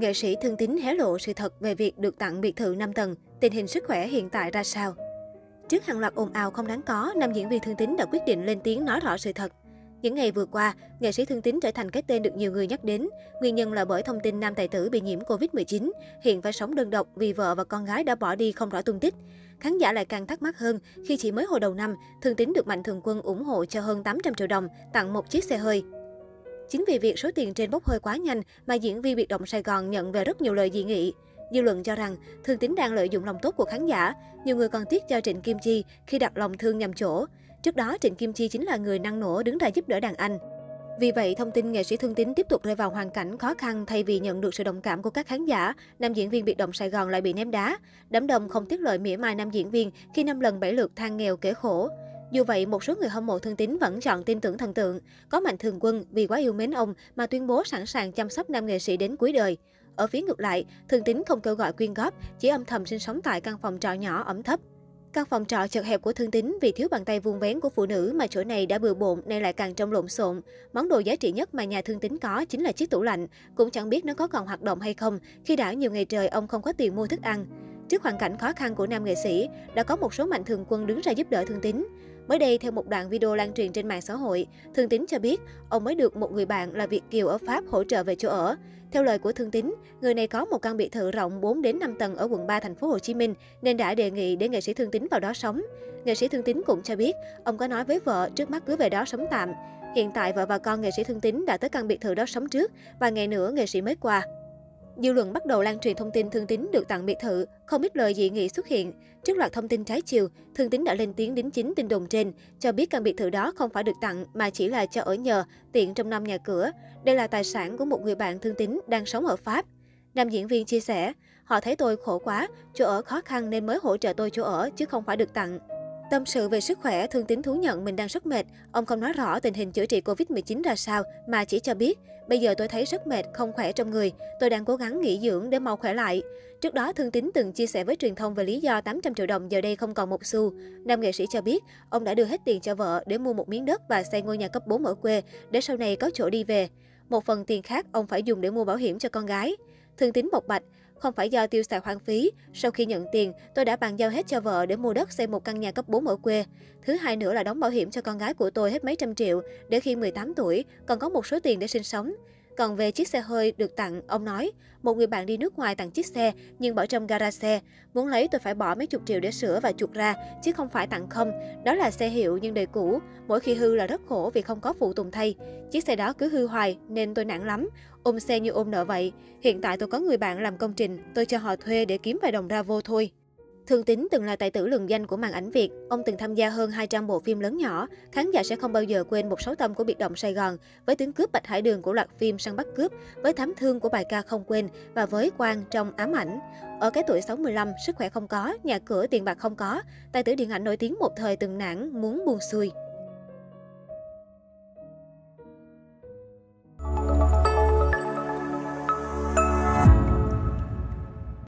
Nghệ sĩ Thương Tín hé lộ sự thật về việc được tặng biệt thự 5 tầng, tình hình sức khỏe hiện tại ra sao. Trước hàng loạt ồn ào không đáng có, nam diễn viên Thương Tín đã quyết định lên tiếng nói rõ sự thật. Những ngày vừa qua, nghệ sĩ Thương Tín trở thành cái tên được nhiều người nhắc đến. Nguyên nhân là bởi thông tin nam tài tử bị nhiễm Covid-19, hiện phải sống đơn độc vì vợ và con gái đã bỏ đi không rõ tung tích. Khán giả lại càng thắc mắc hơn khi chỉ mới hồi đầu năm, Thương Tín được Mạnh Thường Quân ủng hộ cho hơn 800 triệu đồng tặng một chiếc xe hơi. Chính vì việc số tiền trên bốc hơi quá nhanh mà diễn viên biệt động Sài Gòn nhận về rất nhiều lời dị nghị. Dư luận cho rằng Thương Tín đang lợi dụng lòng tốt của khán giả. Nhiều người còn tiếc cho Trịnh Kim Chi khi đặt lòng thương nhầm chỗ. Trước đó, Trịnh Kim Chi chính là người năng nổ đứng ra giúp đỡ đàn anh. Vì vậy, thông tin nghệ sĩ Thương Tín tiếp tục rơi vào hoàn cảnh khó khăn thay vì nhận được sự đồng cảm của các khán giả, nam diễn viên biệt động Sài Gòn lại bị ném đá. Đám đông không tiếc lợi mỉa mai nam diễn viên khi năm lần bảy lượt than nghèo kể khổ. Dù vậy, một số người hâm mộ Thương Tín vẫn chọn tin tưởng thần tượng. Có Mạnh Thường Quân vì quá yêu mến ông mà tuyên bố sẵn sàng chăm sóc nam nghệ sĩ đến cuối đời. Ở phía ngược lại, Thương Tín không kêu gọi quyên góp, chỉ âm thầm sinh sống tại căn phòng trọ nhỏ ẩm thấp. Căn phòng trọ chật hẹp của Thương Tín vì thiếu bàn tay vuông vén của phụ nữ mà chỗ này đã bừa bộn nên lại càng trông lộn xộn. Món đồ giá trị nhất mà nhà Thương Tín có chính là chiếc tủ lạnh, cũng chẳng biết nó có còn hoạt động hay không khi đã nhiều ngày trời ông không có tiền mua thức ăn. Trước hoàn cảnh khó khăn của nam nghệ sĩ, đã có một số mạnh thường quân đứng ra giúp đỡ Thương Tín. Mới đây, theo một đoạn video lan truyền trên mạng xã hội, Thương Tín cho biết ông mới được một người bạn là Việt Kiều ở Pháp hỗ trợ về chỗ ở. Theo lời của Thương Tín, người này có một căn biệt thự rộng 4 đến 5 tầng ở quận 3 thành phố Hồ Chí Minh nên đã đề nghị để nghệ sĩ Thương Tín vào đó sống. Nghệ sĩ Thương Tín cũng cho biết, ông có nói với vợ trước mắt cứ về đó sống tạm. Hiện tại vợ và con nghệ sĩ Thương Tín đã tới căn biệt thự đó sống trước và ngày nữa nghệ sĩ mới qua. Dư luận bắt đầu lan truyền thông tin Thương Tín được tặng biệt thự, không ít lời dị nghị xuất hiện. Trước loạt thông tin trái chiều, Thương Tín đã lên tiếng đính chính tin đồn trên, cho biết căn biệt thự đó không phải được tặng mà chỉ là cho ở nhờ, tiện trong năm nhà cửa. Đây là tài sản của một người bạn Thương Tín đang sống ở Pháp. Nam diễn viên chia sẻ, họ thấy tôi khổ quá, chỗ ở khó khăn nên mới hỗ trợ tôi chỗ ở chứ không phải được tặng. Tâm sự về sức khỏe, Thương Tín thú nhận mình đang rất mệt. Ông không nói rõ tình hình chữa trị Covid-19 ra sao, mà chỉ cho biết, bây giờ tôi thấy rất mệt, không khỏe trong người. Tôi đang cố gắng nghỉ dưỡng để mau khỏe lại. Trước đó, Thương Tín từng chia sẻ với truyền thông về lý do 800 triệu đồng giờ đây không còn một xu. Nam nghệ sĩ cho biết, ông đã đưa hết tiền cho vợ để mua một miếng đất và xây ngôi nhà cấp 4 ở quê, để sau này có chỗ đi về. Một phần tiền khác ông phải dùng để mua bảo hiểm cho con gái. Thương Tín bộc bạch, không phải do tiêu xài hoang phí. Sau khi nhận tiền, tôi đã bàn giao hết cho vợ để mua đất xây một căn nhà cấp 4 ở quê. Thứ hai nữa là đóng bảo hiểm cho con gái của tôi hết mấy trăm triệu, để khi 18 tuổi, còn có một số tiền để sinh sống. Còn về chiếc xe hơi được tặng, ông nói, một người bạn đi nước ngoài tặng chiếc xe nhưng bỏ trong gara xe. Muốn lấy tôi phải bỏ mấy chục triệu để sửa và chuột ra, chứ không phải tặng không. Đó là xe hiệu nhưng đời cũ, mỗi khi hư là rất khổ vì không có phụ tùng thay. Chiếc xe đó cứ hư hoài nên tôi nặng lắm, ôm xe như ôm nợ vậy. Hiện tại tôi có người bạn làm công trình, tôi cho họ thuê để kiếm vài đồng ra vô thôi. Thương Tín từng là tài tử lừng danh của màn ảnh Việt. Ông từng tham gia hơn 200 bộ phim lớn nhỏ. Khán giả sẽ không bao giờ quên một sáu tâm của biệt động Sài Gòn, với tiếng cướp Bạch Hải Đường của loạt phim Săn bắt cướp, với thám thương của bài ca Không quên và với Quang trong Ám ảnh. Ở cái tuổi 65, sức khỏe không có, nhà cửa tiền bạc không có, tài tử điện ảnh nổi tiếng một thời từng nản muốn buông xuôi.